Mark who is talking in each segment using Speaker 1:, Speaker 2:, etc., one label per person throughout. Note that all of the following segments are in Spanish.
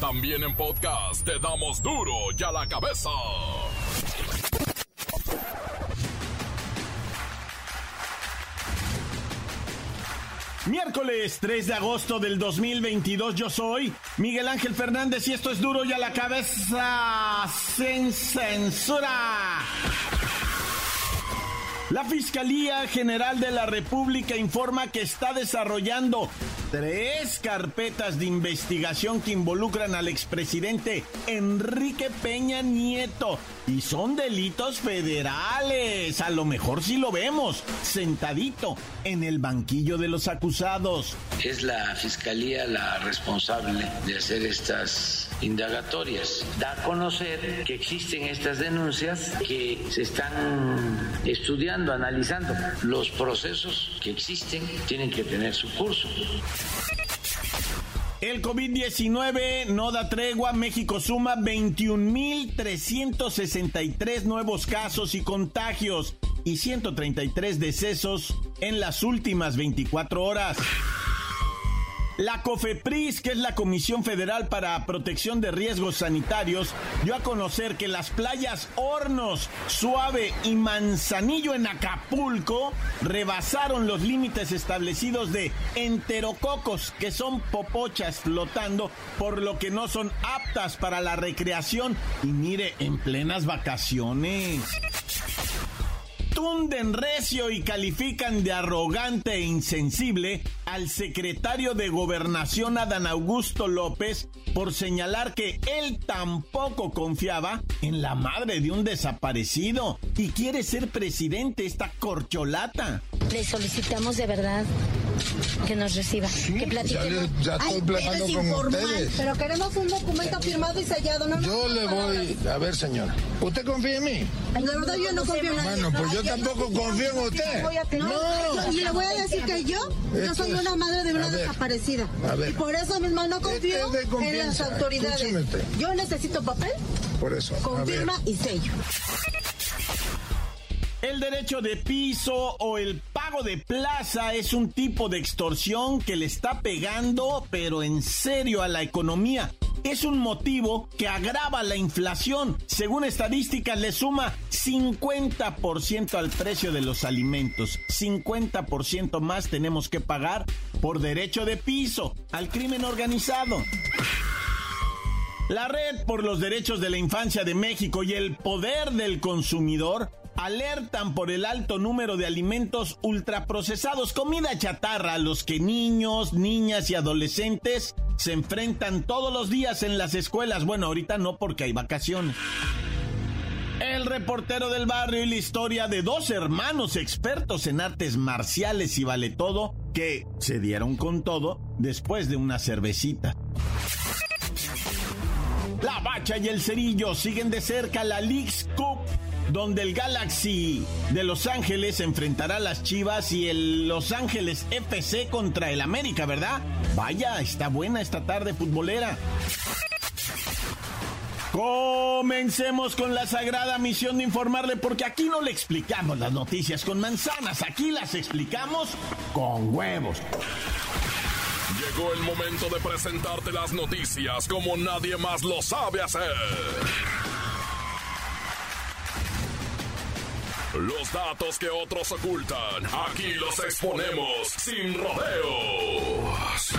Speaker 1: También en podcast te damos duro y a la cabeza.
Speaker 2: Miércoles 3 de agosto del 2022 yo soy Miguel Ángel Fernández y esto es duro y a la cabeza sin censura. La Fiscalía General de la República informa que está desarrollando tres carpetas de investigación que involucran al expresidente Enrique Peña Nieto. Y son delitos federales. A lo mejor si lo vemos, sentadito en el banquillo de los acusados.
Speaker 3: Es la Fiscalía la responsable de hacer estas indagatorias. Da a conocer que existen estas denuncias que se están estudiando, analizando. Los procesos que existen tienen que tener su curso.
Speaker 2: El COVID-19 no da tregua. México suma 21.363 nuevos casos y contagios y 133 decesos en las últimas 24 horas. La COFEPRIS, que es la Comisión Federal para Protección de Riesgos Sanitarios, dio a conocer que las playas Hornos, Suave y Manzanillo en Acapulco rebasaron los límites establecidos de enterococos, que son popochas flotando, por lo que no son aptas para la recreación. Y mire, en plenas vacaciones y califican de arrogante e insensible al secretario de Gobernación Adán Augusto López por señalar que él tampoco confiaba en la madre de un desaparecido y quiere ser presidente esta corcholata.
Speaker 4: Le solicitamos de verdad que nos reciba, que platique.
Speaker 5: Ya, estoy platicando con ustedes.
Speaker 6: Pero queremos un documento firmado y sellado, ¿no?
Speaker 5: Yo le voy, a ver señora, ¿usted confía en mí?
Speaker 6: De verdad yo no confío en
Speaker 5: nadie. Bueno, pues yo tampoco confío en usted.
Speaker 6: No. Y le voy a decir que yo, yo soy una madre de una desaparecida. A ver. Y por eso mismo no confío en las autoridades. Yo necesito papel.
Speaker 5: Por eso.
Speaker 6: Confirma y sello.
Speaker 2: El derecho de piso o el pago de plaza es un tipo de extorsión que le está pegando, pero en serio, a la economía. Es un motivo que agrava la inflación. Según estadísticas, le suma 50% al precio de los alimentos. 50% más tenemos que pagar por derecho de piso al crimen organizado. La Red por los Derechos de la Infancia de México y el Poder del Consumidor alertan por el alto número de alimentos ultraprocesados, comida chatarra, a los que niños, niñas y adolescentes se enfrentan todos los días en las escuelas. Bueno, ahorita no porque hay vacaciones. El reportero del barrio y la historia de dos hermanos expertos en artes marciales y vale todo que se dieron con todo después de una cervecita. La Bacha y el Cerillo siguen de cerca la League's Cup donde el Galaxy de Los Ángeles enfrentará a las Chivas y el Los Ángeles FC contra el América, ¿verdad? Vaya, está buena esta tarde futbolera. Comencemos con la sagrada misión de informarle, porque aquí no le explicamos las noticias con manzanas, aquí las explicamos con huevos.
Speaker 1: Llegó el momento de presentarte las noticias como nadie más lo sabe hacer. Los datos que otros ocultan, aquí los exponemos sin rodeos.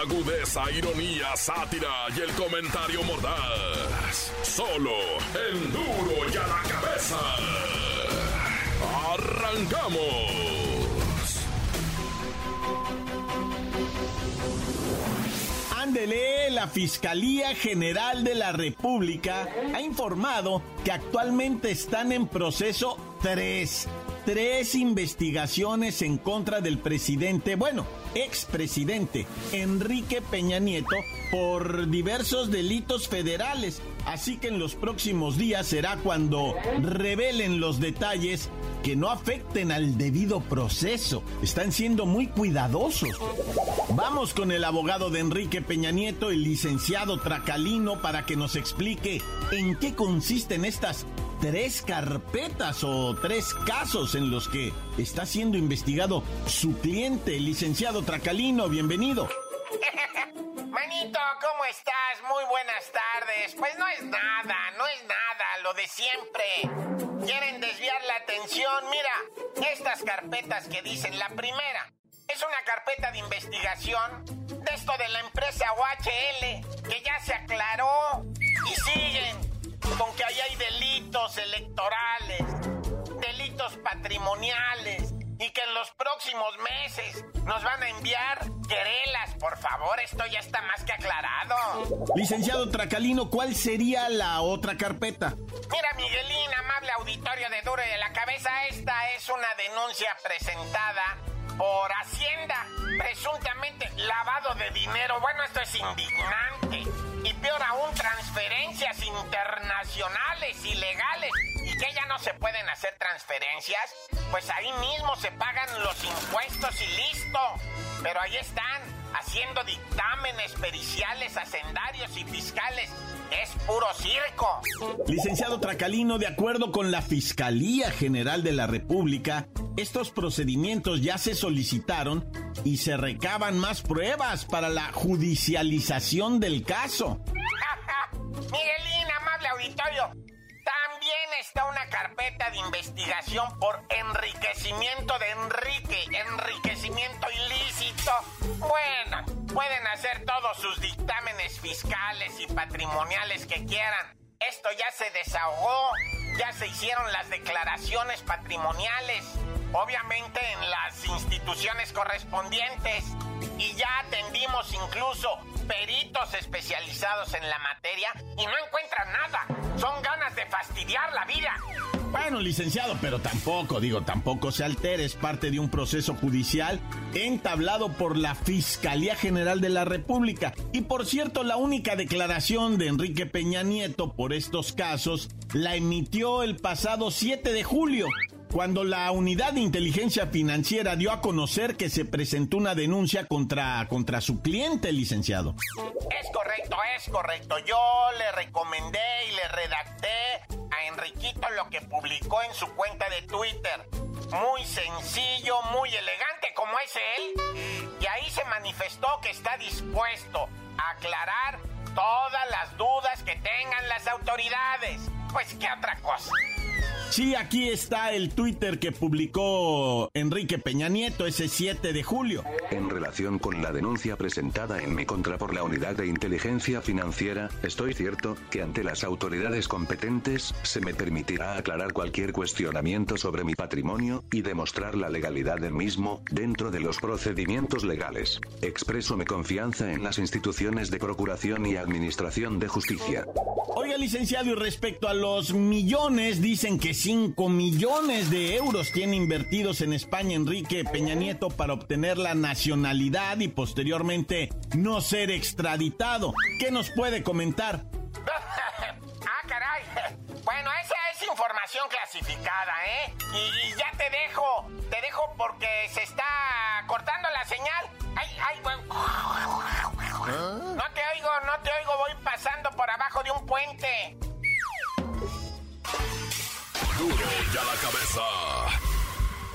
Speaker 1: Agudeza, ironía, sátira y el comentario mordaz. Solo el duro y a la cabeza. ¡Arrancamos!
Speaker 2: Ándele, la Fiscalía General de la República ha informado que actualmente están en proceso tres, tres investigaciones en contra del presidente, bueno, expresidente Enrique Peña Nieto por diversos delitos federales. Así que en los próximos días será cuando revelen los detalles que no afecten al debido proceso. Están siendo muy cuidadosos. Vamos con el abogado de Enrique Peña Nieto, el licenciado Tracalino, para que nos explique en qué consisten estas tres carpetas o tres casos en los que está siendo investigado su cliente, licenciado Tracalino. Bienvenido.
Speaker 7: Manito, ¿cómo estás? Muy buenas tardes. Pues no es nada, no es nada, lo de siempre. Quieren desviar la atención. Mira, estas carpetas que dicen, la primera es una carpeta de investigación de esto de la empresa OHL, que ya se aclaró y siguen con que ahí hay delitos electorales, delitos patrimoniales y que en los próximos meses nos van a enviar querelas. Por favor, esto ya está más que aclarado.
Speaker 2: Licenciado Tracalino, ¿cuál sería la otra carpeta?
Speaker 7: Mira, Miguelín, amable auditorio de Duro y de la Cabeza, esta es una denuncia presentada por Hacienda, presuntamente lavado de dinero. Bueno, esto es indignante. Transferencias internacionales ilegales. ¿Y que ya no se pueden hacer transferencias? Pues ahí mismo se pagan los impuestos y listo. Pero ahí están, haciendo dictámenes periciales, hacendarios y fiscales. Es puro circo.
Speaker 2: Licenciado Tracalino, de acuerdo con la Fiscalía General de la República, estos procedimientos ya se solicitaron y se recaban más pruebas para la judicialización del caso.
Speaker 7: Miguelín, amable auditorio, también está una carpeta de investigación por enriquecimiento de Enrique, enriquecimiento ilícito. Bueno, pueden hacer todos sus dictámenes fiscales y patrimoniales que quieran. Esto ya se desahogó, ya se hicieron las declaraciones patrimoniales obviamente en las instituciones correspondientes. Y ya atendimos incluso peritos especializados en la materia y no encuentran nada. Son ganas de fastidiar la vida.
Speaker 2: Bueno, licenciado, pero tampoco, digo, tampoco se altere, es parte de un proceso judicial entablado por la Fiscalía General de la República. Y por cierto, la única declaración de Enrique Peña Nieto por estos casos la emitió el pasado 7 de julio cuando la Unidad de Inteligencia Financiera dio a conocer que se presentó una denuncia contra, contra su cliente, licenciado.
Speaker 7: Es correcto, es correcto. Yo le recomendé y le redacté a Enriquito lo que publicó en su cuenta de Twitter. Muy sencillo, muy elegante como es él. Y ahí se manifestó que está dispuesto a aclarar todas las dudas que tengan las autoridades. Pues qué otra cosa.
Speaker 2: Sí, aquí está el Twitter que publicó Enrique Peña Nieto ese 7 de julio.
Speaker 8: En relación con la denuncia presentada en mi contra por la Unidad de Inteligencia Financiera, estoy cierto que ante las autoridades competentes se me permitirá aclarar cualquier cuestionamiento sobre mi patrimonio y demostrar la legalidad del mismo dentro de los procedimientos legales. Expreso mi confianza en las instituciones de procuración y administración de justicia.
Speaker 2: Oiga, licenciado, y respecto a los millones, dicen que 5 millones de euros tiene invertidos en España Enrique Peña Nieto para obtener la nacionalidad y posteriormente no ser extraditado. ¿Qué nos puede comentar?
Speaker 7: ah, caray. Bueno, esa es información clasificada, ¿eh? Y, ya te dejo, te dejo porque se está cortando la señal. Ay, ay, bueno. No te oigo, no te oigo, voy pasando por abajo de un puente.
Speaker 1: La cabeza.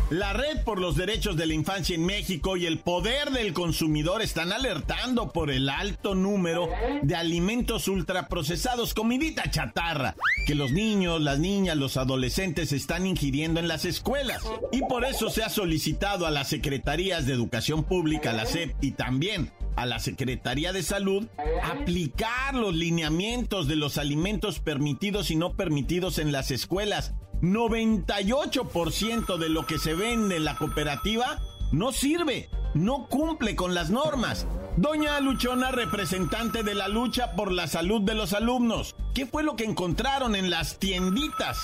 Speaker 2: La Red por los Derechos de la Infancia en México y el Poder del Consumidor están alertando por el alto número de alimentos ultraprocesados, comidita chatarra, que los niños, las niñas, los adolescentes están ingiriendo en las escuelas. Y por eso se ha solicitado a las Secretarías de Educación Pública, la SEP, y también a la Secretaría de Salud aplicar los lineamientos de los alimentos permitidos y no permitidos en las escuelas 98% de lo que se vende en la cooperativa no sirve, no cumple con las normas. Doña Luchona, representante de la lucha por la salud de los alumnos, ¿qué fue lo que encontraron en las tienditas?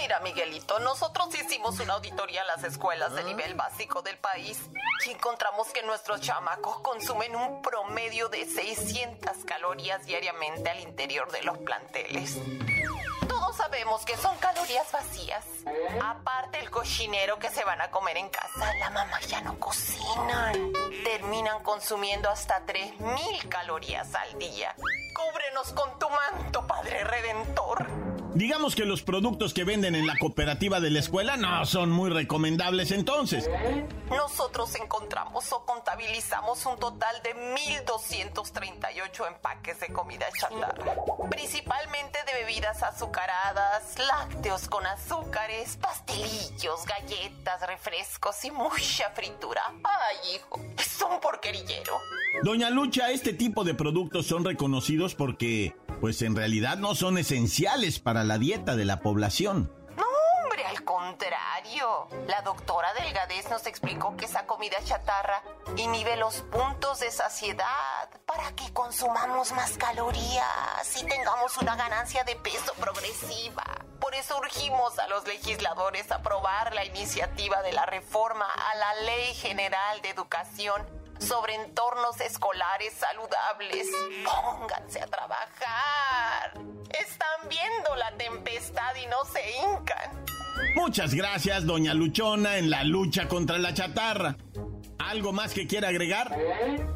Speaker 9: Mira, Miguelito, nosotros hicimos una auditoría a las escuelas de nivel básico del país y encontramos que nuestros chamacos consumen un promedio de 600 calorías diariamente al interior de los planteles sabemos que son calorías vacías. Aparte el cochinero que se van a comer en casa, la mamá ya no cocinan. Terminan consumiendo hasta 3.000 calorías al día. Cúbrenos con tu manto, Padre Redentor.
Speaker 2: Digamos que los productos que venden en la cooperativa de la escuela no son muy recomendables entonces.
Speaker 9: Nosotros encontramos o contabilizamos un total de 1.238 empaques de comida chatarra, principalmente de bebidas azucaradas, lácteos con azúcares, pastelillos, galletas, refrescos y mucha fritura. Ay, hijo, es un porquerillero.
Speaker 2: Doña Lucha, este tipo de productos son reconocidos porque, pues en realidad no son esenciales para la dieta de la población.
Speaker 9: No, hombre, al contrario. La doctora Delgadez nos explicó que esa comida chatarra inhibe los puntos de saciedad para que consumamos más calorías y tengamos una ganancia de peso progresiva. Por eso urgimos a los legisladores a aprobar la iniciativa de la reforma a la Ley General de Educación sobre entornos escolares saludables. Pónganse a trabajar. Están viendo la tempestad y no se hincan.
Speaker 2: Muchas gracias, doña Luchona, en la lucha contra la chatarra. ¿Algo más que quiera agregar?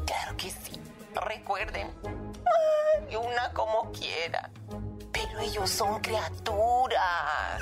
Speaker 9: Claro que sí. Recuerden, una como quiera. Pero ellos son criaturas.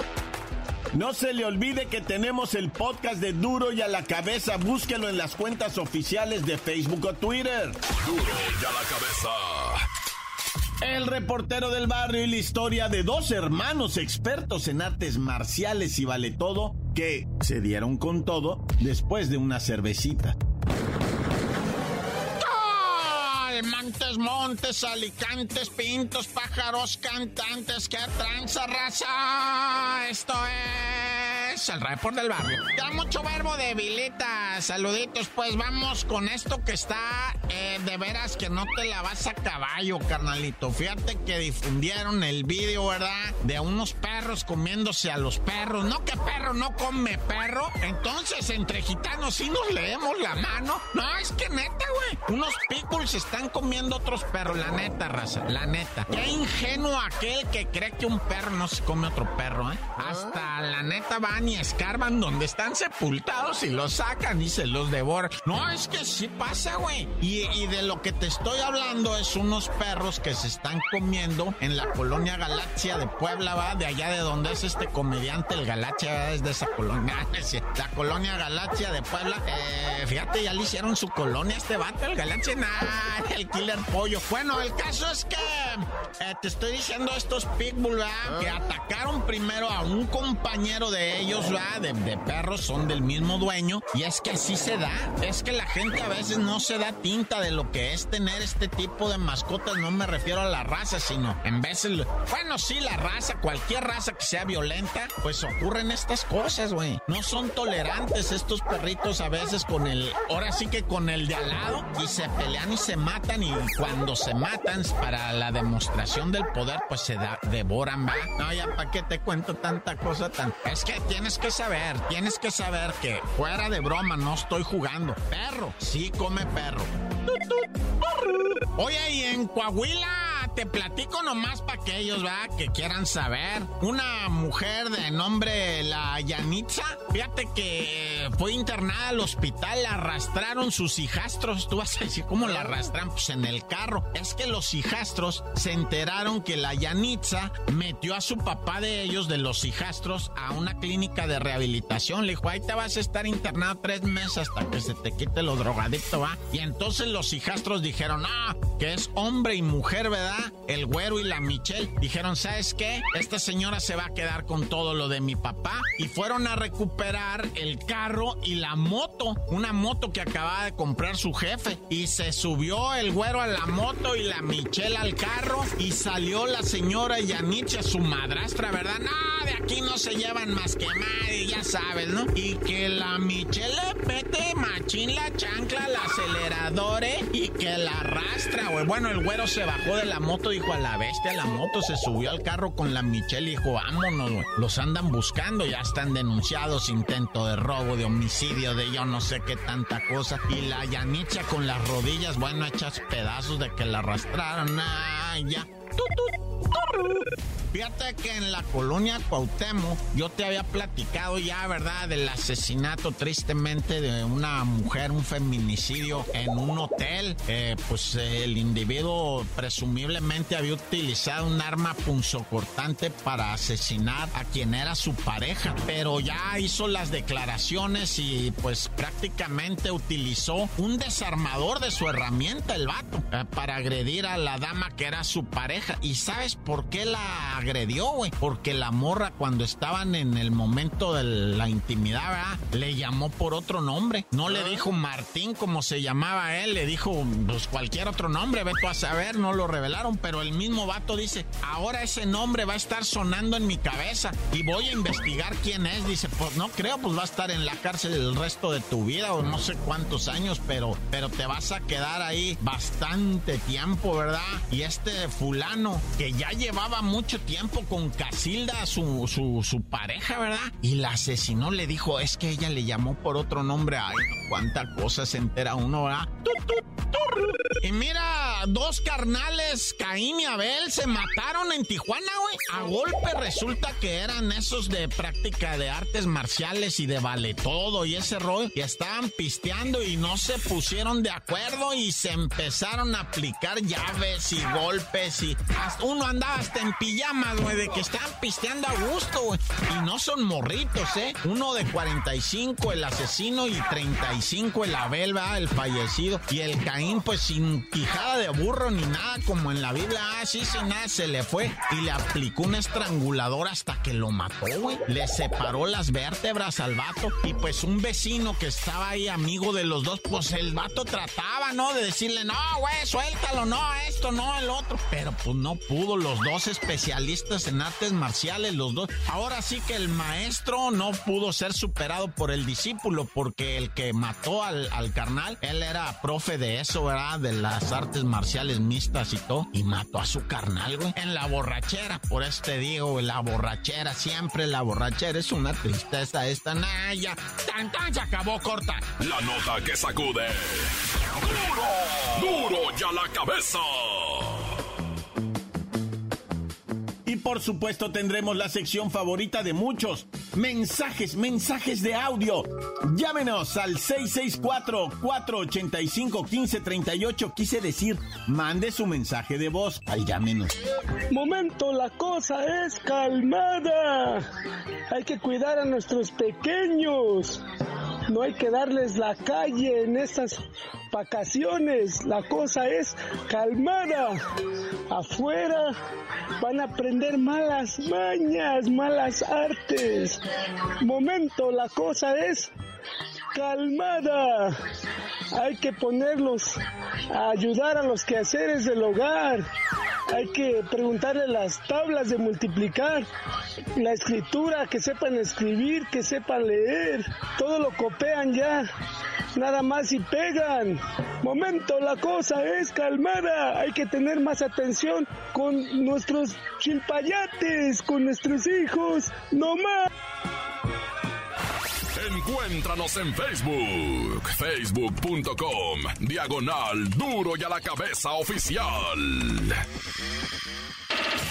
Speaker 2: No se le olvide que tenemos el podcast de Duro y a la cabeza. Búsquelo en las cuentas oficiales de Facebook o Twitter.
Speaker 1: Duro y a la cabeza.
Speaker 2: El reportero del barrio y la historia de dos hermanos expertos en artes marciales y vale todo que se dieron con todo después de una cervecita.
Speaker 10: Montes, montes, alicantes, pintos, pájaros, cantantes, que tranza raza. Esto es el report del barrio. Ya mucho verbo de Vilita. Saluditos, pues vamos con esto que está eh, de veras que no te la vas a caballo, carnalito. Fíjate que difundieron el vídeo, ¿verdad? De unos perros comiéndose a los perros. No que perro no come perro. Entonces, entre gitanos sí nos leemos la mano. No, es que neta, güey. Unos pickles están comiendo otros perros, la neta, raza, la neta. Qué ingenuo aquel que cree que un perro no se come otro perro, ¿eh? Hasta la neta van y escarban donde están sepultados y los sacan y se los devoran. No, es que sí pasa, güey. Y, de lo que te estoy hablando es unos perros que se están comiendo en la colonia Galaxia de Puebla, va, de allá de donde es este comediante, el Galaxia, es de esa colonia. La colonia Galaxia de Puebla. Eh, fíjate, ya le hicieron su colonia a este vato, el Galaxia, nada, el killer pollo. Bueno, el caso es que eh, te estoy diciendo estos pitbull, Que atacaron primero a un compañero de ellos, ¿verdad? De, perros, son del mismo dueño. Y es que así se da. Es que la gente a veces no se da tinta de lo que es tener este tipo de mascotas. No me refiero a la raza, sino en veces, bueno, sí, la raza, cualquier raza que sea violenta, pues ocurren estas cosas, güey. No son tolerantes estos perritos a veces con el, ahora sí que con el de al lado y se pelean y se matan y cuando se matan para la demostración del poder, pues se da, devoran, ¿va? No, ya para qué te cuento tanta cosa tan. Es que tienes que saber, tienes que saber que fuera de broma no estoy jugando. Perro, sí come perro. Oye, y en Coahuila te platico nomás para que ellos, va, que quieran saber. Una mujer de nombre la Yanitza, fíjate que fue internada al hospital, la arrastraron sus hijastros. Tú vas a decir, ¿cómo la arrastran? Pues en el carro. Es que los hijastros se enteraron que la Yanitza metió a su papá de ellos, de los hijastros, a una clínica de rehabilitación. Le dijo, ahí te vas a estar internado tres meses hasta que se te quite lo drogadicto, va. Y entonces los hijastros dijeron, ah, que es hombre y mujer, ¿verdad? El güero y la Michelle dijeron, ¿sabes qué? Esta señora se va a quedar con todo lo de mi papá. Y fueron a recuperar el carro y la moto, una moto que acababa de comprar su jefe. Y se subió el güero a la moto y la Michelle al carro y salió la señora Yanicha, su madrastra, ¿verdad? No, de aquí no se llevan más que madre, ya sabes, ¿no? Y que la Michelle le pete machín la chancla al acelerador ¿eh? y que la arrastra, güey. Bueno, el güero se bajó de la moto dijo a la bestia, la moto se subió al carro con la Michelle y dijo, vámonos, Los andan buscando, ya están denunciados, intento de robo, de homicidio, de yo no sé qué tanta cosa. Y la Yanicha con las rodillas, bueno, hechas pedazos de que la arrastraron. Ah, ya. Fíjate que en la colonia Cuauhtémoc yo te había platicado ya, ¿verdad? Del asesinato tristemente de una mujer, un feminicidio en un hotel. Eh, pues el individuo presumiblemente había utilizado un arma punzocortante para asesinar a quien era su pareja, pero ya hizo las declaraciones y pues prácticamente utilizó un desarmador de su herramienta, el vato, eh, para agredir a la dama que era su pareja. ¿Y sabes por qué la agredió, güey. Porque la morra, cuando estaban en el momento de la intimidad, ¿verdad? Le llamó por otro nombre. No le dijo Martín como se llamaba él, le dijo pues cualquier otro nombre, ve tú a saber, no lo revelaron, pero el mismo vato dice, ahora ese nombre va a estar sonando en mi cabeza y voy a investigar quién es. Dice, pues no creo, pues va a estar en la cárcel el resto de tu vida o no sé cuántos años, pero, pero te vas a quedar ahí bastante tiempo, ¿verdad? Y este fulano que ya llevaba mucho tiempo tiempo con Casilda, su, su, su, pareja, ¿verdad? Y la asesinó, le dijo, es que ella le llamó por otro nombre. Ay, cuánta cosa se entera uno, ¿verdad? Y mira, dos carnales, Caín y Abel, se mataron en Tijuana, güey. A golpe resulta que eran esos de práctica de artes marciales y de vale todo y ese rol. Y estaban pisteando y no se pusieron de acuerdo y se empezaron a aplicar llaves y golpes y uno andaba hasta en pijama, güey, de que estaban pisteando a gusto, güey. Y no son morritos, ¿eh? Uno de 45, el asesino, y 35, el Abel, va, el fallecido. Y el Caín, pues sin quijada de burro ni nada, como en la Biblia, ah, sin nada, se le fue y le aplicó un estrangulador hasta que lo mató, güey. Le separó las vértebras al vato. Y pues un vecino que estaba ahí, amigo de los dos, pues el vato trataba, ¿no? De decirle, no, güey, suéltalo, no, esto, no, el otro. Pero pues no pudo, los dos especialistas en artes marciales, los dos. Ahora sí que el maestro no pudo ser superado por el discípulo, porque el que mató al, al carnal, él era profe de eso, ¿verdad? De las artes marciales mixtas y todo. Y mató a su carnal, güey. En la borrachera. Por eso te digo, la borrachera, siempre la borrachera. Es una tristeza esta. Naya. Tan, tan, se acabó corta.
Speaker 1: La nota que sacude. ¡Duro! ¡Duro ya la cabeza!
Speaker 2: Por supuesto tendremos la sección favorita de muchos, mensajes, mensajes de audio. Llámenos al 664-485-1538. Quise decir, mande su mensaje de voz. Al llámenos.
Speaker 11: Momento, la cosa es calmada. Hay que cuidar a nuestros pequeños. No hay que darles la calle en estas vacaciones. La cosa es calmada. Afuera van a aprender malas mañas, malas artes. Momento, la cosa es calmada. Hay que ponerlos a ayudar a los quehaceres del hogar. Hay que preguntarle las tablas de multiplicar, la escritura, que sepan escribir, que sepan leer. Todo lo copean ya nada más y pegan. Momento, la cosa es calmada. Hay que tener más atención con nuestros chilpayates, con nuestros hijos. No más.
Speaker 1: Encuéntranos en Facebook, facebook.com, diagonal duro y a la cabeza oficial.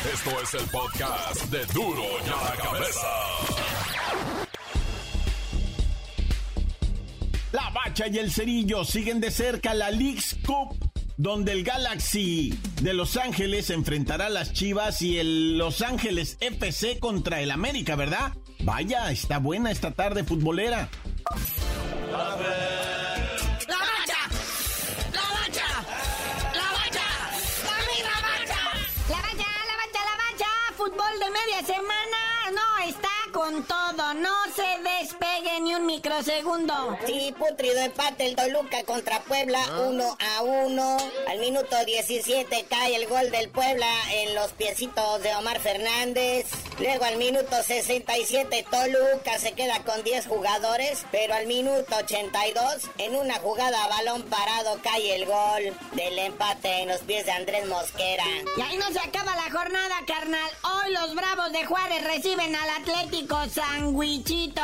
Speaker 1: Esto es el podcast de duro y a la cabeza.
Speaker 2: La Bacha y el Cerillo siguen de cerca la League's Cup, donde el Galaxy de Los Ángeles enfrentará a las Chivas y el Los Ángeles FC contra el América, ¿verdad? Vaya, está buena esta tarde futbolera.
Speaker 12: La Bacha, no
Speaker 13: se despegue ni un microsegundo.
Speaker 14: Sí, putrido empate el Toluca contra Puebla, 1 ah. a 1. Al minuto 17 cae el gol del Puebla en los piecitos de Omar Fernández. Luego al minuto 67 Toluca se queda con 10 jugadores, pero al minuto 82 en una jugada a balón parado cae el gol del empate en los pies de Andrés Mosquera.
Speaker 13: Y ahí no se acaba la jornada, carnal. Hoy los Bravos de Juárez reciben al Atlético Sandwichito.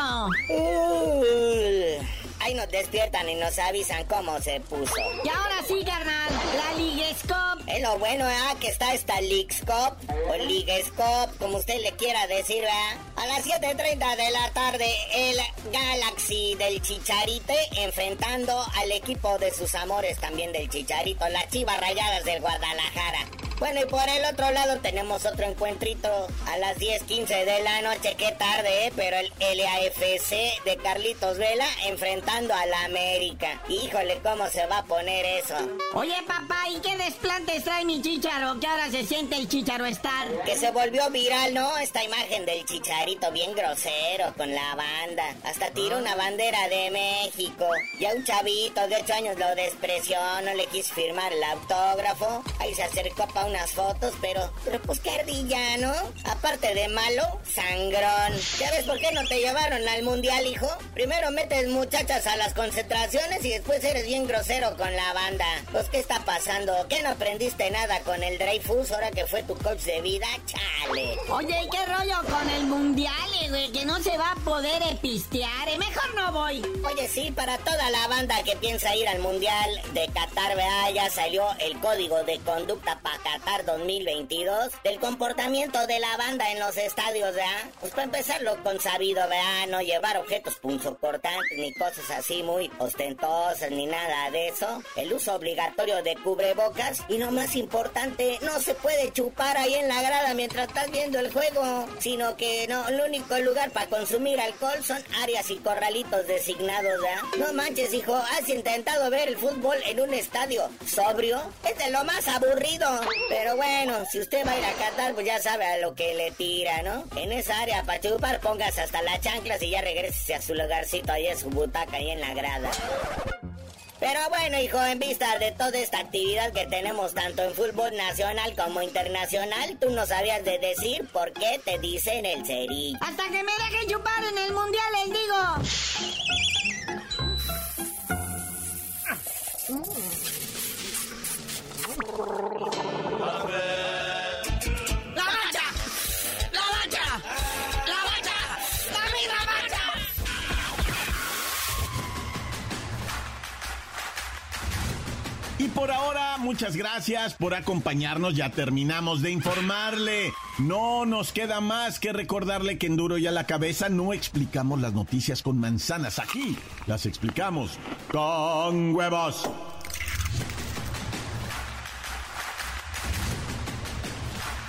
Speaker 14: Ahí nos despiertan y nos avisan cómo se puso.
Speaker 13: Y ahora sí, carnal, la Liguescop.
Speaker 14: Es lo bueno, ¿ah? Que está esta Liguescop o Liguescop, como usted le quiera decir, ¿verdad? A las 7.30 de la tarde, el Galaxy del Chicharite enfrentando al equipo de sus amores también del Chicharito, las Chivas Rayadas del Guadalajara. Bueno, y por el otro lado tenemos otro encuentrito a las 10.15 de la noche. Qué tarde, ¿eh? Pero el LAFC de Carlitos Vela enfrentando a la América. Híjole, ¿cómo se va a poner eso?
Speaker 13: Oye, papá, ¿y qué desplantes trae mi chicharo? Que ahora se siente el chicharo estar.
Speaker 14: Que se volvió viral, ¿no? Esta imagen del chicharito bien grosero con la banda. Hasta tiró una bandera de México. Ya un chavito de 8 años lo despreció, no le quiso firmar el autógrafo. Ahí se acercó para unas fotos, pero, pero pues qué ardilla, ¿no? Aparte de malo, sangrón. ¿Ya ves por qué no te llevaron al mundial, hijo? Primero metes muchachas a las concentraciones y después eres bien grosero con la banda. Pues, ¿qué está pasando? ¿Qué no aprendiste nada con el Dreyfus ahora que fue tu coach de vida? Chale.
Speaker 13: Oye, ¿y qué rollo con el mundial, eh, güey? Que no se va a poder epistear, ¿eh? Mejor no voy.
Speaker 14: Oye, sí, para toda la banda que piensa ir al mundial de Qatar, vea, ya salió el código de conducta para 2022 del comportamiento de la banda en los estadios, ¿verdad? Pues para empezarlo con sabido, ¿verdad? No llevar objetos punzocortantes ni cosas así muy ostentosas ni nada de eso. El uso obligatorio de cubrebocas y lo más importante, no se puede chupar ahí en la grada mientras estás viendo el juego, sino que no, el único lugar para consumir alcohol son áreas y corralitos designados, ¿verdad? No manches, hijo, has intentado ver el fútbol en un estadio sobrio. Es de lo más aburrido. Pero bueno, si usted va a ir a Qatar, pues ya sabe a lo que le tira, ¿no? En esa área para chupar, póngase hasta las chanclas y ya regrese a su lugarcito ahí en su butaca, ahí en la grada. Pero bueno, hijo, en vista de toda esta actividad que tenemos tanto en fútbol nacional como internacional, tú no sabías de decir por qué te dicen el cerillo.
Speaker 13: Hasta que me dejen chupar en el mundial, les digo.
Speaker 2: Por ahora, muchas gracias por acompañarnos. Ya terminamos de informarle. No nos queda más que recordarle que en Duro y a la cabeza no explicamos las noticias con manzanas. Aquí las explicamos con huevos.